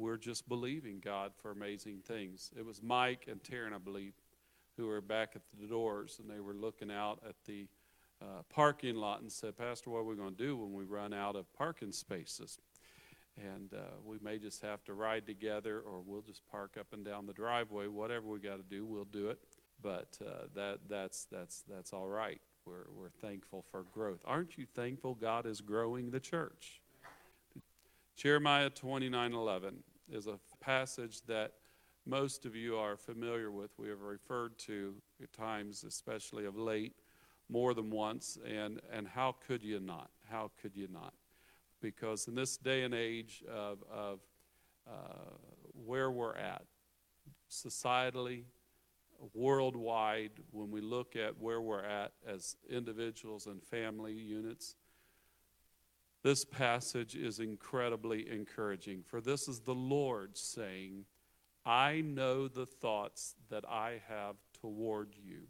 we're just believing God for amazing things. It was Mike and Taryn, I believe, who were back at the doors, and they were looking out at the uh, parking lot and said, Pastor, what are we going to do when we run out of parking spaces? And uh, we may just have to ride together, or we'll just park up and down the driveway. Whatever we got to do, we'll do it. But uh, that that's that's that's all right. We're we're thankful for growth. Aren't you thankful God is growing the church? Jeremiah 29:11 is a passage that most of you are familiar with. We have referred to at times, especially of late, more than once. And, and how could you not? How could you not? Because in this day and age of, of uh, where we're at, societally, worldwide, when we look at where we're at as individuals and family units, this passage is incredibly encouraging. For this is the Lord saying, I know the thoughts that I have toward you,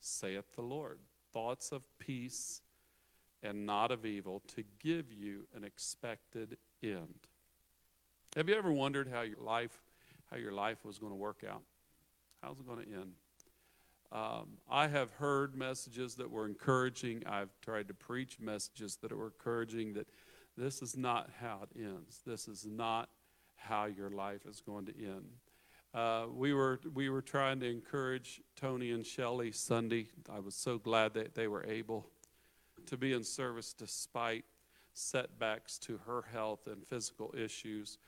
saith the Lord. Thoughts of peace and not of evil, to give you an expected end. Have you ever wondered how your life, how your life was going to work out? How's it going to end? Um, I have heard messages that were encouraging. I've tried to preach messages that were encouraging that this is not how it ends. This is not how your life is going to end. Uh, we were we were trying to encourage Tony and Shelley Sunday. I was so glad that they were able to be in service despite setbacks to her health and physical issues.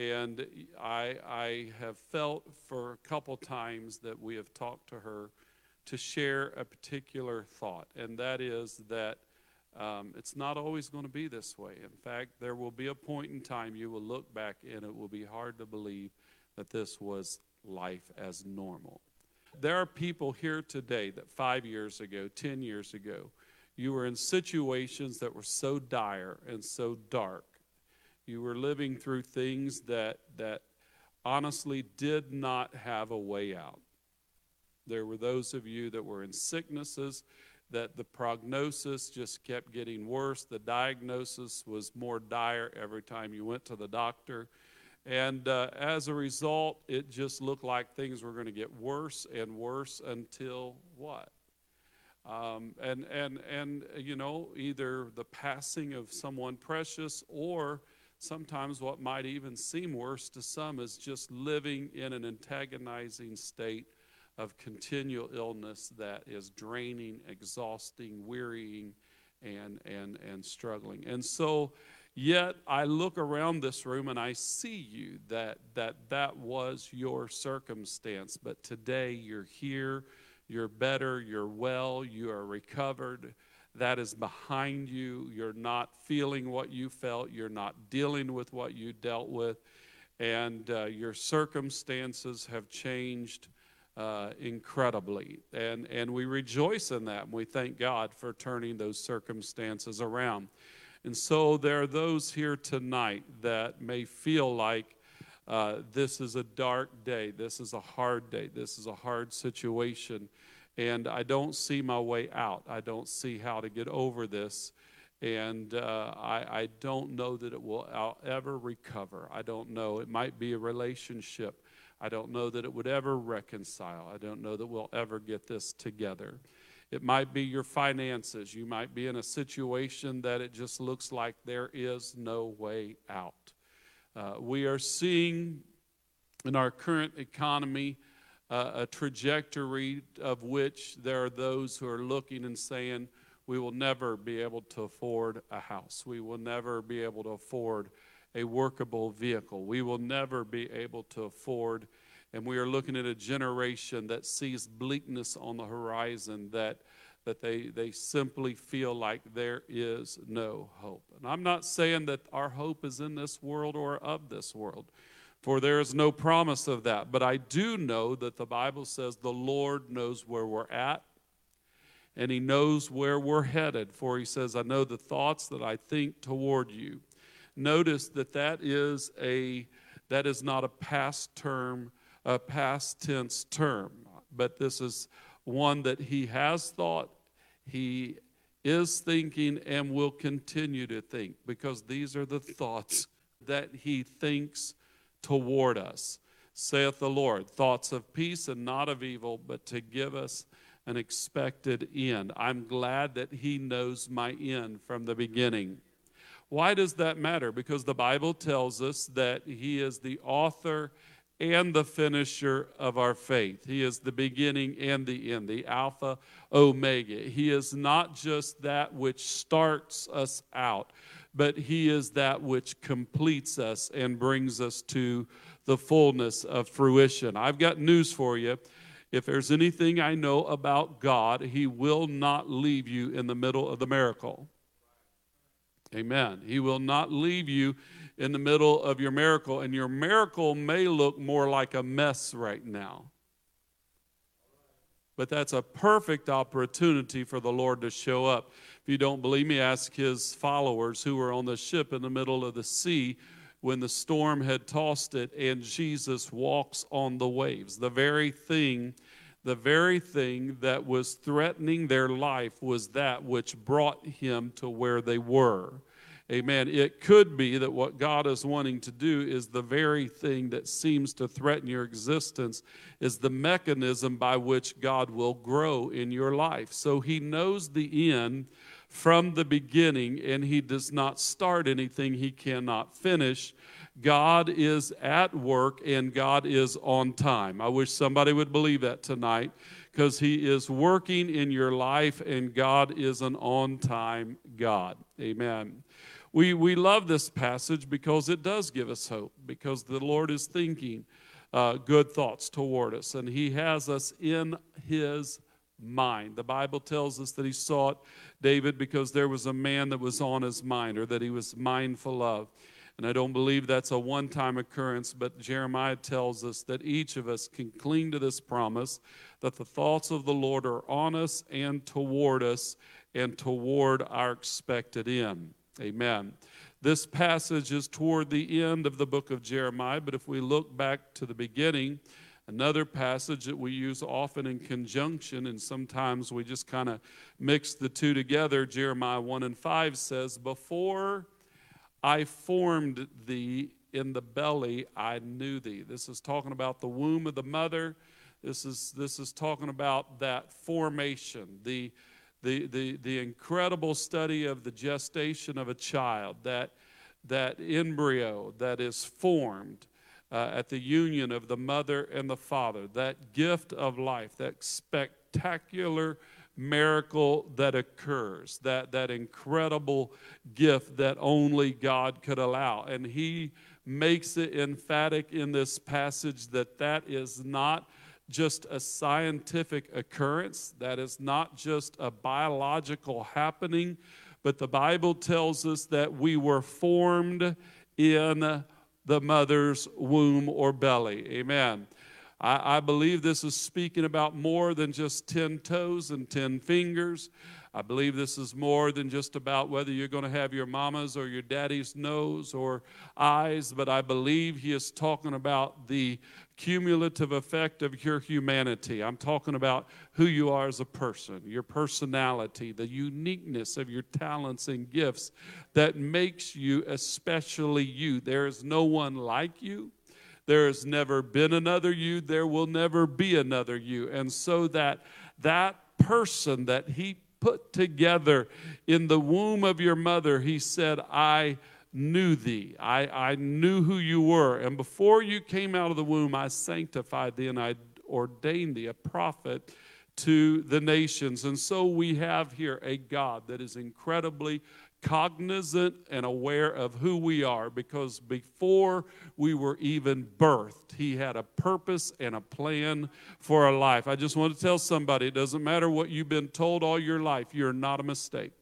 And I, I have felt for a couple times that we have talked to her to share a particular thought, and that is that um, it's not always going to be this way. In fact, there will be a point in time you will look back and it will be hard to believe that this was life as normal. There are people here today that five years ago, 10 years ago, you were in situations that were so dire and so dark you were living through things that, that honestly did not have a way out. There were those of you that were in sicknesses that the prognosis just kept getting worse. The diagnosis was more dire every time you went to the doctor. And uh, as a result, it just looked like things were going to get worse and worse until what? Um, and, and, and, you know, either the passing of someone precious or sometimes what might even seem worse to some is just living in an antagonizing state of continual illness that is draining, exhausting, wearying, and, and, and struggling. And so, yet I look around this room and I see you that that, that was your circumstance. But today you're here, you're better, you're well, you are recovered that is behind you. You're not feeling what you felt, you're not dealing with what you dealt with, and uh, your circumstances have changed. Uh, incredibly. And, and we rejoice in that. And we thank God for turning those circumstances around. And so there are those here tonight that may feel like uh, this is a dark day, this is a hard day, this is a hard situation and I don't see my way out. I don't see how to get over this. And uh, I, I, don't know that it will I'll ever recover. I don't know. It might be a relationship. I don't know that it would ever reconcile. I don't know that we'll ever get this together. It might be your finances. You might be in a situation that it just looks like there is no way out. Uh, we are seeing in our current economy uh, a trajectory of which there are those who are looking and saying, we will never be able to afford a house. We will never be able to afford a workable vehicle. We will never be able to afford, and we are looking at a generation that sees bleakness on the horizon that that they, they simply feel like there is no hope. And I'm not saying that our hope is in this world or of this world for there is no promise of that. But I do know that the Bible says the Lord knows where we're at and He knows where we're headed. For He says, I know the thoughts that I think toward you. Notice that that is a that is not a past term, a past tense term, but this is one that He has thought, He is thinking, and will continue to think, because these are the thoughts that He thinks toward us, saith the Lord. Thoughts of peace and not of evil, but to give us an expected end. I'm glad that He knows my end from the beginning. Why does that matter? Because the Bible tells us that He is the author and the finisher of our faith. He is the beginning and the end, the Alpha, Omega. He is not just that which starts us out, but He is that which completes us and brings us to the fullness of fruition. I've got news for you. If there's anything I know about God, He will not leave you in the middle of the miracle. Amen. He will not leave you in the middle of your miracle, and your miracle may look more like a mess right now. But that's a perfect opportunity for the Lord to show up. You don't believe me, ask his followers who were on the ship in the middle of the sea when the storm had tossed it and Jesus walks on the waves. The very thing, the very thing that was threatening their life was that which brought him to where they were. Amen. It could be that what God is wanting to do is the very thing that seems to threaten your existence, is the mechanism by which God will grow in your life. So He knows the end from the beginning, and He does not start anything He cannot finish. God is at work and God is on time. I wish somebody would believe that tonight because He is working in your life and God is an on time God. Amen. We, we love this passage because it does give us hope, because the Lord is thinking uh, good thoughts toward us, and He has us in His mind. The Bible tells us that He sought David because there was a man that was on his mind or that He was mindful of. And I don't believe that's a one time occurrence, but Jeremiah tells us that each of us can cling to this promise that the thoughts of the Lord are on us and toward us and toward our expected end. Amen. This passage is toward the end of the book of Jeremiah, but if we look back to the beginning, another passage that we use often in conjunction, and sometimes we just kind of mix the two together, Jeremiah 1 and 5 says, Before I formed thee in the belly, I knew thee. This is talking about the womb of the mother. This is, this is talking about that formation, the the, the, the incredible study of the gestation of a child, that, that embryo that is formed uh, at the union of the mother and the father, that gift of life, that spectacular miracle that occurs, that, that incredible gift that only God could allow. And he makes it emphatic in this passage that that is not just a scientific occurrence, that is not just a biological happening, but the Bible tells us that we were formed in the mother's womb or belly. Amen. I, I believe this is speaking about more than just 10 toes and 10 fingers. I believe this is more than just about whether you're going to have your mama's or your daddy's nose or eyes, but I believe he is talking about the cumulative effect of your humanity. I'm talking about who you are as a person, your personality, the uniqueness of your talents and gifts that makes you especially you. There is no one like you. There has never been another you. There will never be another you. And so that that person that he put together in the womb of your mother, he said, I knew thee. I, I knew who you were. And before you came out of the womb, I sanctified thee and I ordained thee a prophet to the nations. And so we have here a God that is incredibly cognizant and aware of who we are because before we were even birthed, He had a purpose and a plan for our life. I just want to tell somebody it doesn't matter what you've been told all your life, you're not a mistake.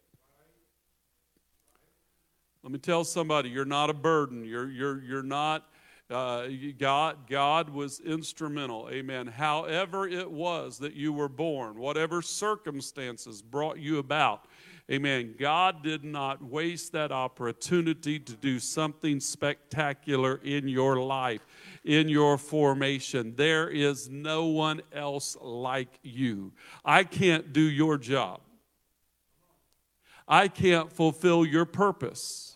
Let me tell somebody, you're not a burden. You're, you're, you're not, uh, God, God was instrumental. Amen. However, it was that you were born, whatever circumstances brought you about. Amen. God did not waste that opportunity to do something spectacular in your life, in your formation. There is no one else like you. I can't do your job, I can't fulfill your purpose.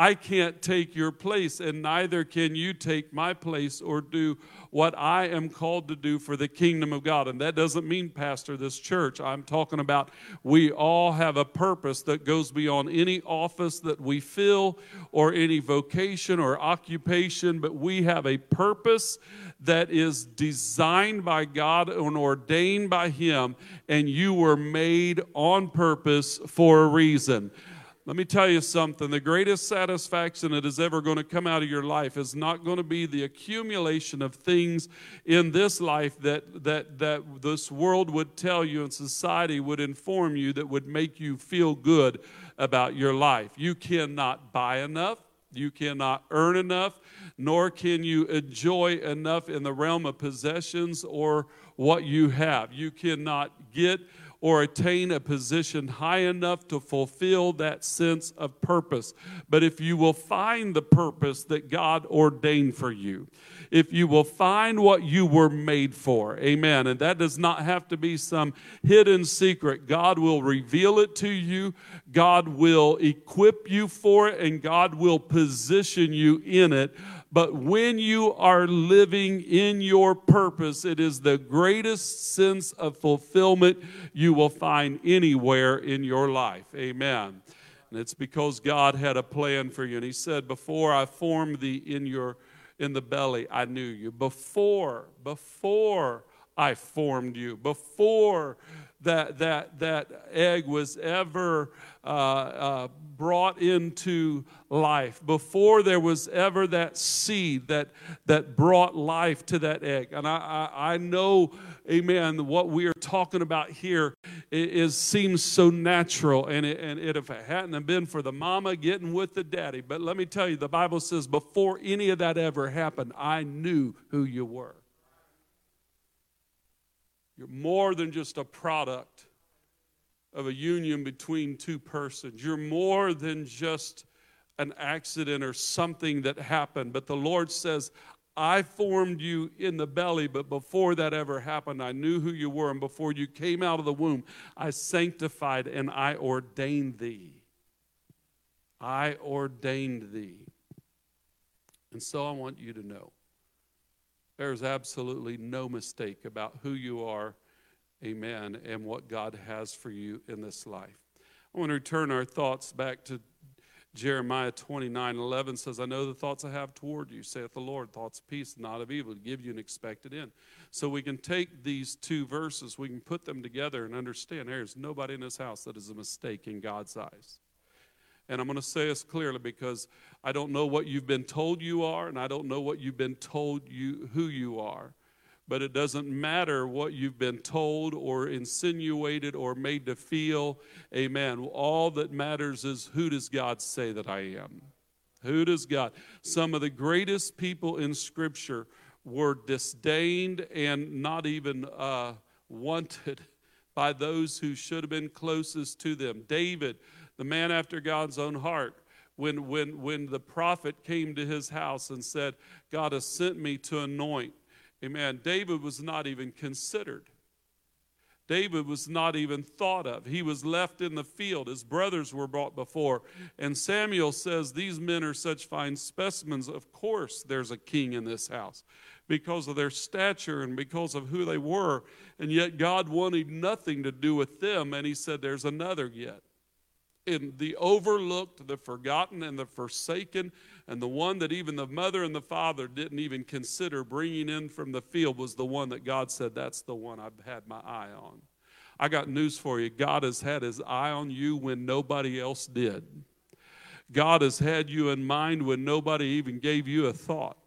I can't take your place, and neither can you take my place or do what I am called to do for the kingdom of God. And that doesn't mean pastor this church. I'm talking about we all have a purpose that goes beyond any office that we fill or any vocation or occupation, but we have a purpose that is designed by God and ordained by Him, and you were made on purpose for a reason. Let me tell you something. The greatest satisfaction that is ever going to come out of your life is not going to be the accumulation of things in this life that, that, that this world would tell you and society would inform you that would make you feel good about your life. You cannot buy enough, you cannot earn enough, nor can you enjoy enough in the realm of possessions or what you have. You cannot get or attain a position high enough to fulfill that sense of purpose. But if you will find the purpose that God ordained for you, if you will find what you were made for, amen. And that does not have to be some hidden secret. God will reveal it to you, God will equip you for it, and God will position you in it but when you are living in your purpose, it is the greatest sense of fulfillment you will find anywhere in your life. Amen. And it's because God had a plan for you. And He said, Before I formed thee in your in the belly, I knew you. Before, before I formed you, before that that that egg was ever uh, uh, brought into life, before there was ever that seed that, that brought life to that egg. And I, I, I know, amen, what we are talking about here is, seems so natural. And, it, and it, if it hadn't been for the mama getting with the daddy, but let me tell you, the Bible says before any of that ever happened, I knew who you were. You're more than just a product of a union between two persons. You're more than just an accident or something that happened. But the Lord says, I formed you in the belly, but before that ever happened, I knew who you were. And before you came out of the womb, I sanctified and I ordained thee. I ordained thee. And so I want you to know there's absolutely no mistake about who you are Amen. And what God has for you in this life. I want to return our thoughts back to Jeremiah 29 11 says, I know the thoughts I have toward you, saith the Lord, thoughts of peace, not of evil, to give you an expected end. So we can take these two verses, we can put them together and understand there's nobody in this house that is a mistake in God's eyes. And I'm going to say this clearly because I don't know what you've been told you are, and I don't know what you've been told you who you are but it doesn't matter what you've been told or insinuated or made to feel. Amen. All that matters is who does God say that I am? Who does God? Some of the greatest people in Scripture were disdained and not even uh, wanted by those who should have been closest to them. David, the man after God's own heart, when, when, when the prophet came to his house and said, God has sent me to anoint Amen. David was not even considered. David was not even thought of. He was left in the field. His brothers were brought before. And Samuel says, These men are such fine specimens. Of course, there's a king in this house because of their stature and because of who they were. And yet, God wanted nothing to do with them. And He said, There's another yet. In the overlooked, the forgotten, and the forsaken, and the one that even the mother and the father didn't even consider bringing in from the field was the one that God said, That's the one I've had my eye on. I got news for you. God has had his eye on you when nobody else did. God has had you in mind when nobody even gave you a thought.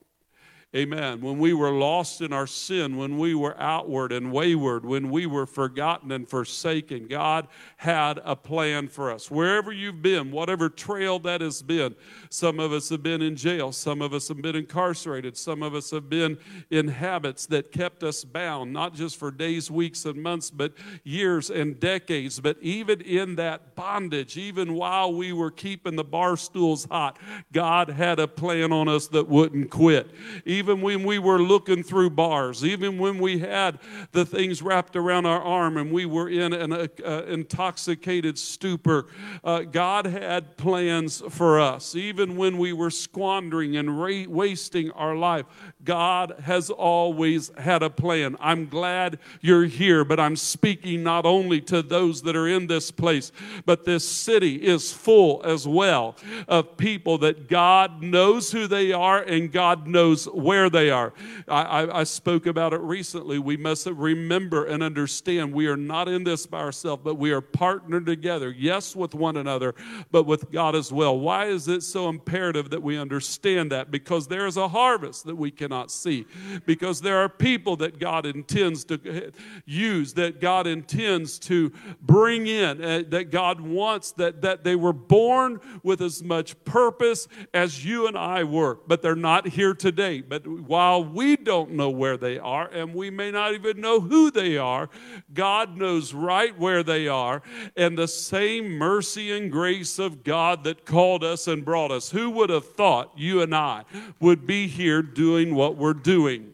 Amen. When we were lost in our sin, when we were outward and wayward, when we were forgotten and forsaken, God had a plan for us. Wherever you've been, whatever trail that has been, some of us have been in jail, some of us have been incarcerated, some of us have been in habits that kept us bound, not just for days, weeks, and months, but years and decades. But even in that bondage, even while we were keeping the bar stools hot, God had a plan on us that wouldn't quit. Even even when we were looking through bars, even when we had the things wrapped around our arm and we were in an uh, uh, intoxicated stupor, uh, God had plans for us. Even when we were squandering and ra- wasting our life, God has always had a plan. I'm glad you're here, but I'm speaking not only to those that are in this place, but this city is full as well of people that God knows who they are and God knows where they are. I, I, I spoke about it recently. We must remember and understand we are not in this by ourselves, but we are partnered together, yes, with one another, but with God as well. Why is it so imperative that we understand that? Because there is a harvest that we cannot see, because there are people that God intends to use, that God intends to bring in, uh, that God wants, that, that they were born with as much purpose as you and I were, but they're not here today. But while we don't know where they are, and we may not even know who they are, God knows right where they are. And the same mercy and grace of God that called us and brought us, who would have thought you and I would be here doing what we're doing?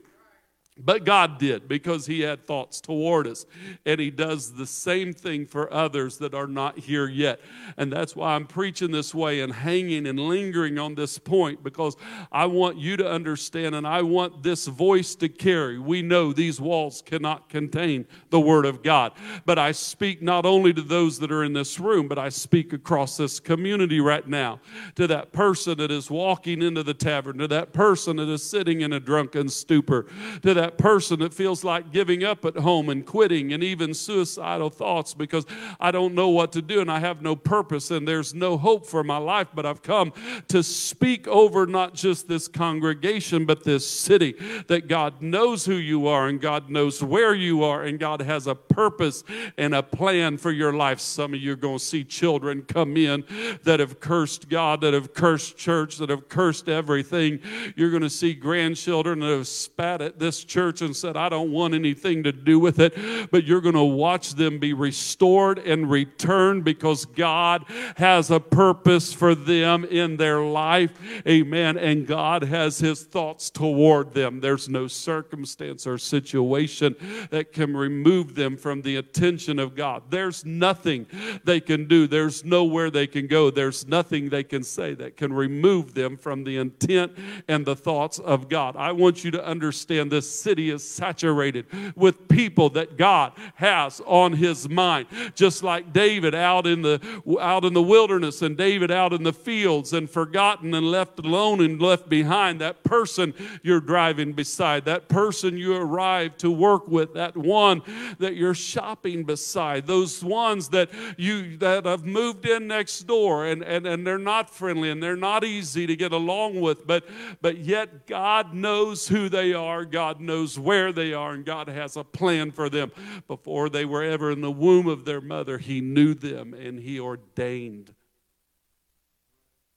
But God did because He had thoughts toward us. And He does the same thing for others that are not here yet. And that's why I'm preaching this way and hanging and lingering on this point because I want you to understand and I want this voice to carry. We know these walls cannot contain the Word of God. But I speak not only to those that are in this room, but I speak across this community right now to that person that is walking into the tavern, to that person that is sitting in a drunken stupor, to that that person that feels like giving up at home and quitting and even suicidal thoughts because I don't know what to do and I have no purpose and there's no hope for my life. But I've come to speak over not just this congregation, but this city that God knows who you are and God knows where you are and God has a purpose and a plan for your life. Some of you are going to see children come in that have cursed God, that have cursed church, that have cursed everything. You're going to see grandchildren that have spat at this church church and said, I don't want anything to do with it, but you're going to watch them be restored and returned because God has a purpose for them in their life. Amen. And God has his thoughts toward them. There's no circumstance or situation that can remove them from the attention of God. There's nothing they can do, there's nowhere they can go, there's nothing they can say that can remove them from the intent and the thoughts of God. I want you to understand this city is saturated with people that God has on his mind. Just like David out in the out in the wilderness and David out in the fields and forgotten and left alone and left behind that person you're driving beside, that person you arrive to work with, that one that you're shopping beside, those ones that you that have moved in next door and, and, and they're not friendly and they're not easy to get along with, but but yet God knows who they are. God knows knows where they are, and God has a plan for them. Before they were ever in the womb of their mother, He knew them and He ordained.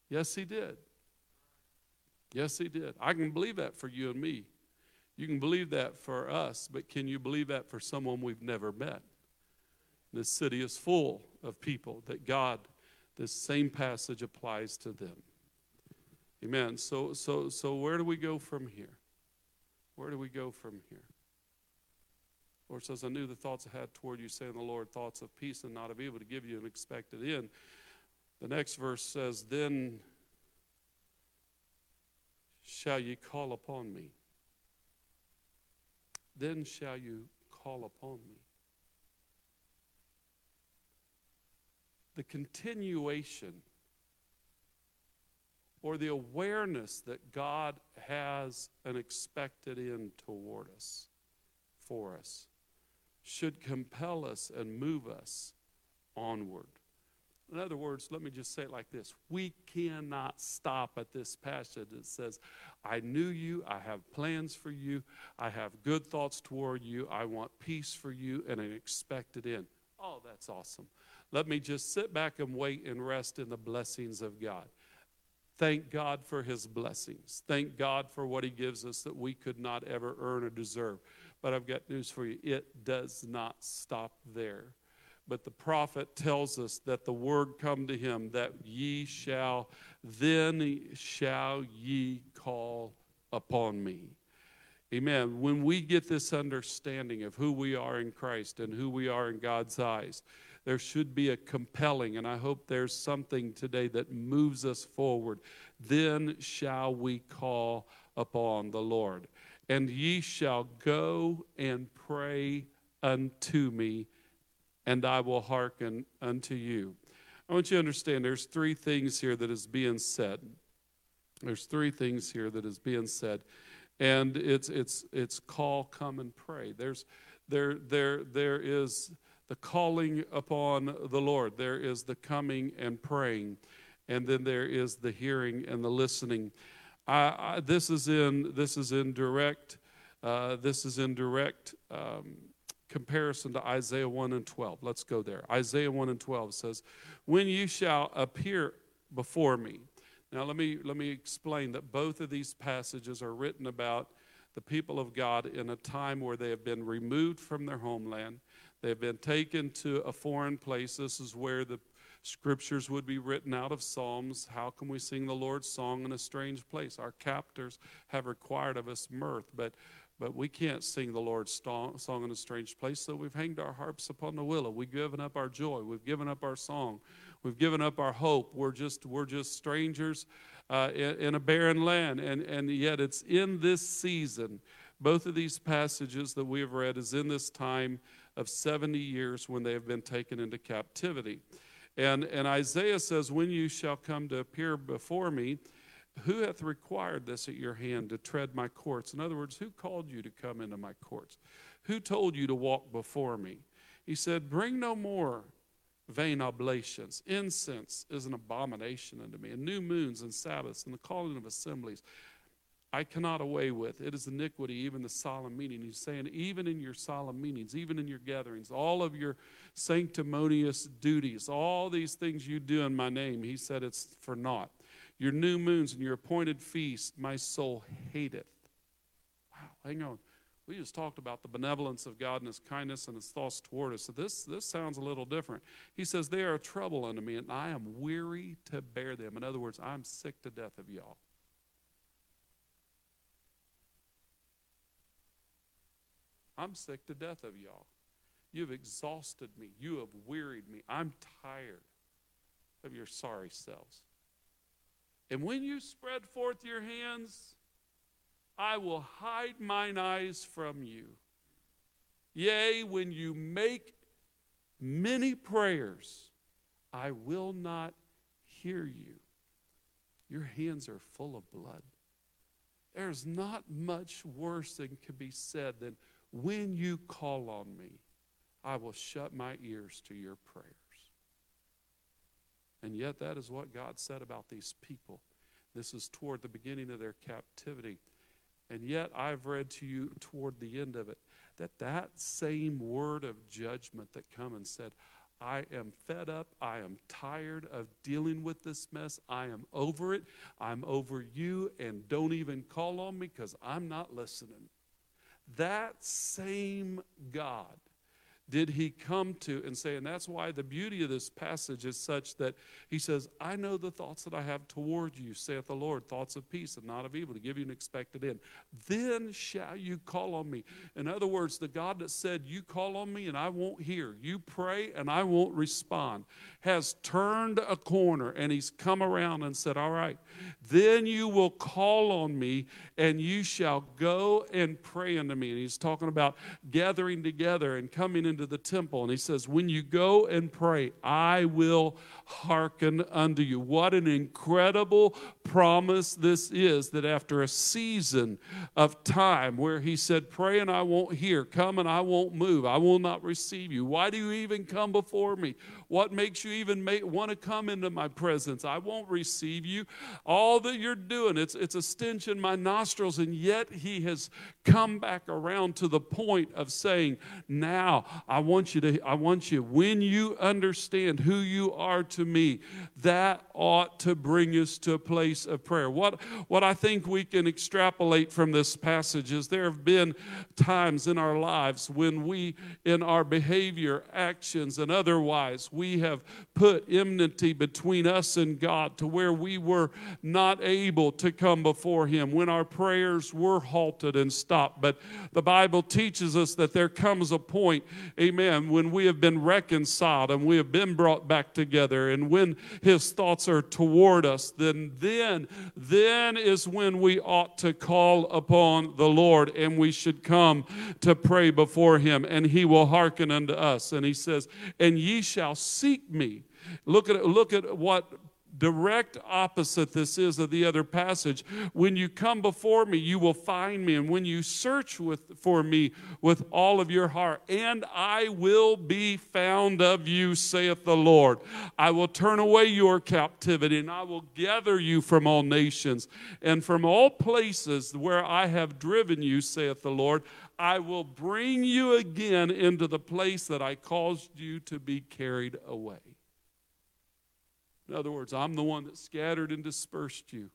Yes, He did. Yes, He did. I can believe that for you and me. You can believe that for us, but can you believe that for someone we've never met? This city is full of people that God, this same passage applies to them. Amen. So, so, so where do we go from here? Where do we go from here? Lord says, I knew the thoughts I had toward you, saying the Lord, thoughts of peace and not of evil, to give you an expected end. The next verse says, Then shall ye call upon me. Then shall you call upon me. The continuation or the awareness that God has an expected end toward us, for us, should compel us and move us onward. In other words, let me just say it like this We cannot stop at this passage that says, I knew you, I have plans for you, I have good thoughts toward you, I want peace for you, and an expected end. Oh, that's awesome. Let me just sit back and wait and rest in the blessings of God. Thank God for his blessings. Thank God for what he gives us that we could not ever earn or deserve. But I've got news for you it does not stop there. But the prophet tells us that the word come to him that ye shall, then shall ye call upon me. Amen. When we get this understanding of who we are in Christ and who we are in God's eyes, there should be a compelling, and I hope there's something today that moves us forward. Then shall we call upon the Lord. And ye shall go and pray unto me, and I will hearken unto you. I want you to understand there's three things here that is being said. There's three things here that is being said. And it's it's it's call, come and pray. There's there there there is the calling upon the Lord. There is the coming and praying, and then there is the hearing and the listening. I, I, this is in this is in direct uh, this is in direct um, comparison to Isaiah 1 and 12. Let's go there. Isaiah 1 and 12 says, "When you shall appear before me." Now let me let me explain that both of these passages are written about the people of God in a time where they have been removed from their homeland They've been taken to a foreign place. This is where the scriptures would be written out of Psalms. How can we sing the Lord's song in a strange place? Our captors have required of us mirth, but but we can't sing the Lord's song in a strange place, so we've hanged our harps upon the willow. We've given up our joy. We've given up our song. We've given up our hope. We're just we're just strangers uh, in, in a barren land, and and yet it's in this season. Both of these passages that we have read is in this time of 70 years when they have been taken into captivity. And, and Isaiah says, When you shall come to appear before me, who hath required this at your hand to tread my courts? In other words, who called you to come into my courts? Who told you to walk before me? He said, Bring no more vain oblations. Incense is an abomination unto me, and new moons and Sabbaths and the calling of assemblies. I cannot away with. It is iniquity, even the solemn meeting. He's saying, even in your solemn meetings, even in your gatherings, all of your sanctimonious duties, all these things you do in my name, he said it's for naught. Your new moons and your appointed feasts, my soul hateth. Wow, hang on. We just talked about the benevolence of God and his kindness and his thoughts toward us. So this, this sounds a little different. He says, They are a trouble unto me, and I am weary to bear them. In other words, I'm sick to death of y'all. I'm sick to death of y'all. You've exhausted me. You have wearied me. I'm tired of your sorry selves. And when you spread forth your hands, I will hide mine eyes from you. Yea, when you make many prayers, I will not hear you. Your hands are full of blood. There's not much worse than can be said than when you call on me, I will shut my ears to your prayers. And yet, that is what God said about these people. This is toward the beginning of their captivity. And yet, I've read to you toward the end of it that that same word of judgment that come and said, I am fed up. I am tired of dealing with this mess. I am over it. I'm over you, and don't even call on me because I'm not listening that same God did he come to and say, and that's why the beauty of this passage is such that he says, I know the thoughts that I have toward you, saith the Lord, thoughts of peace and not of evil, to give you an expected end. Then shall you call on me. In other words, the God that said, You call on me and I won't hear, you pray and I won't respond, has turned a corner and he's come around and said, All right, then you will call on me and you shall go and pray unto me. And he's talking about gathering together and coming into the temple. And he says, When you go and pray, I will hearken unto you. What an incredible promise this is that after a season of time where he said, Pray and I won't hear, come and I won't move, I will not receive you. Why do you even come before me? What makes you even want to come into my presence? I won't receive you. All that you're doing, it's, it's a stench in my nostrils, and yet he has come back around to the point of saying, Now I want you to, I want you, when you understand who you are to me, that ought to bring us to a place of prayer. What, what I think we can extrapolate from this passage is there have been times in our lives when we, in our behavior, actions, and otherwise, we have put enmity between us and God to where we were not able to come before Him, when our prayers were halted and stopped. But the Bible teaches us that there comes a point, amen, when we have been reconciled and we have been brought back together, and when His thoughts are toward us, then, then, then is when we ought to call upon the Lord and we should come to pray before Him, and He will hearken unto us. And He says, And ye shall seek me. Look at, look at what direct opposite this is of the other passage. When you come before me, you will find me, and when you search with, for me with all of your heart, and I will be found of you, saith the Lord. I will turn away your captivity, and I will gather you from all nations and from all places where I have driven you, saith the Lord. I will bring you again into the place that I caused you to be carried away. In other words, I'm the one that scattered and dispersed you.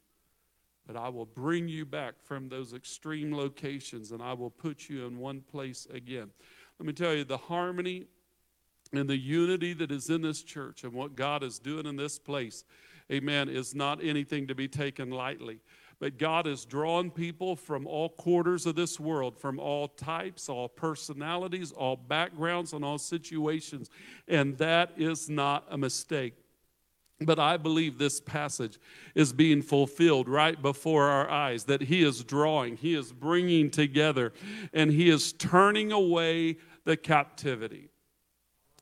But I will bring you back from those extreme locations and I will put you in one place again. Let me tell you, the harmony and the unity that is in this church and what God is doing in this place, amen, is not anything to be taken lightly. But God has drawn people from all quarters of this world, from all types, all personalities, all backgrounds, and all situations. And that is not a mistake. But I believe this passage is being fulfilled right before our eyes, that He is drawing, He is bringing together, and He is turning away the captivity.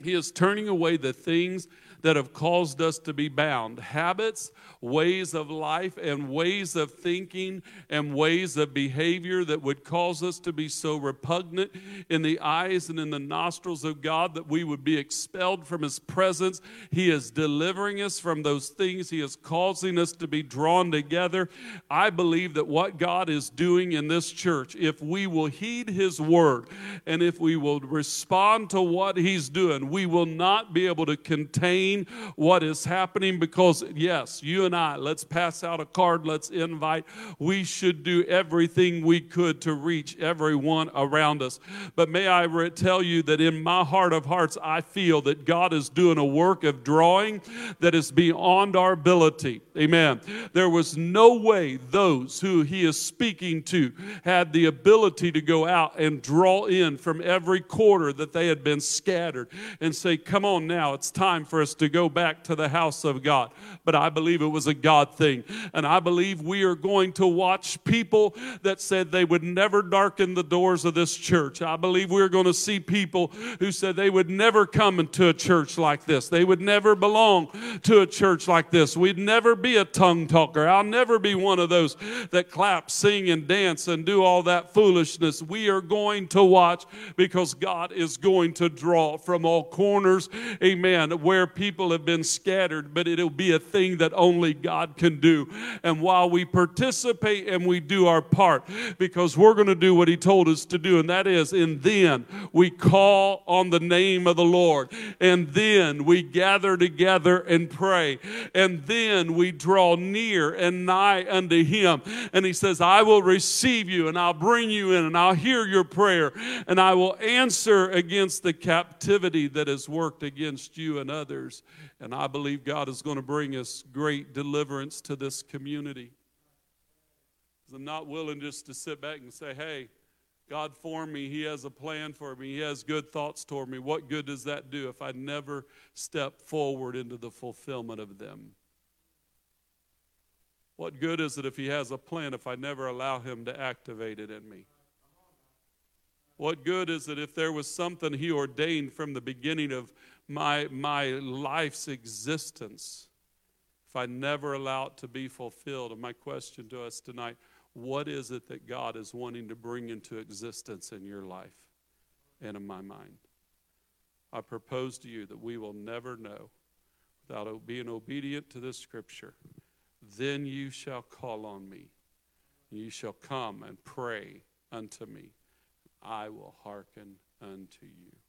He is turning away the things that have caused us to be bound habits, ways of life, and ways of thinking and ways of behavior that would cause us to be so repugnant in the eyes and in the nostrils of God that we would be expelled from His presence. He is delivering us from those things, He is causing us to be drawn together. I believe that what God is doing in this church, if we will heed His word and if we will respond to what He's doing, we will not be able to contain what is happening because, yes, you and I, let's pass out a card, let's invite. We should do everything we could to reach everyone around us. But may I tell you that in my heart of hearts, I feel that God is doing a work of drawing that is beyond our ability. Amen. There was no way those who He is speaking to had the ability to go out and draw in from every quarter that they had been scattered and say, Come on now, it's time for us to to go back to the house of God. But I believe it was a God thing. And I believe we are going to watch people that said they would never darken the doors of this church. I believe we're going to see people who said they would never come into a church like this. They would never belong to a church like this. We'd never be a tongue talker. I'll never be one of those that clap, sing, and dance and do all that foolishness. We are going to watch because God is going to draw from all corners, amen, where people people have been scattered, but it'll be a thing that only God can do. And while we participate and we do our part, because we're going to do what He told us to do, and that is, and then we call on the name of the Lord, and then we gather together and pray, and then we draw near and nigh unto Him. And He says, I will receive you, and I'll bring you in, and I'll hear your prayer, and I will answer against the captivity that has worked against you and others. And I believe God is going to bring us great deliverance to this community. I'm not willing just to sit back and say, hey, God formed me. He has a plan for me. He has good thoughts toward me. What good does that do if I never step forward into the fulfillment of them? What good is it if He has a plan if I never allow Him to activate it in me? What good is it if there was something He ordained from the beginning of my, my life's existence if I never allow it to be fulfilled. And my question to us tonight what is it that God is wanting to bring into existence in your life and in my mind? I propose to you that we will never know without being obedient to this scripture. Then you shall call on me, and you shall come and pray unto me. I will hearken unto you.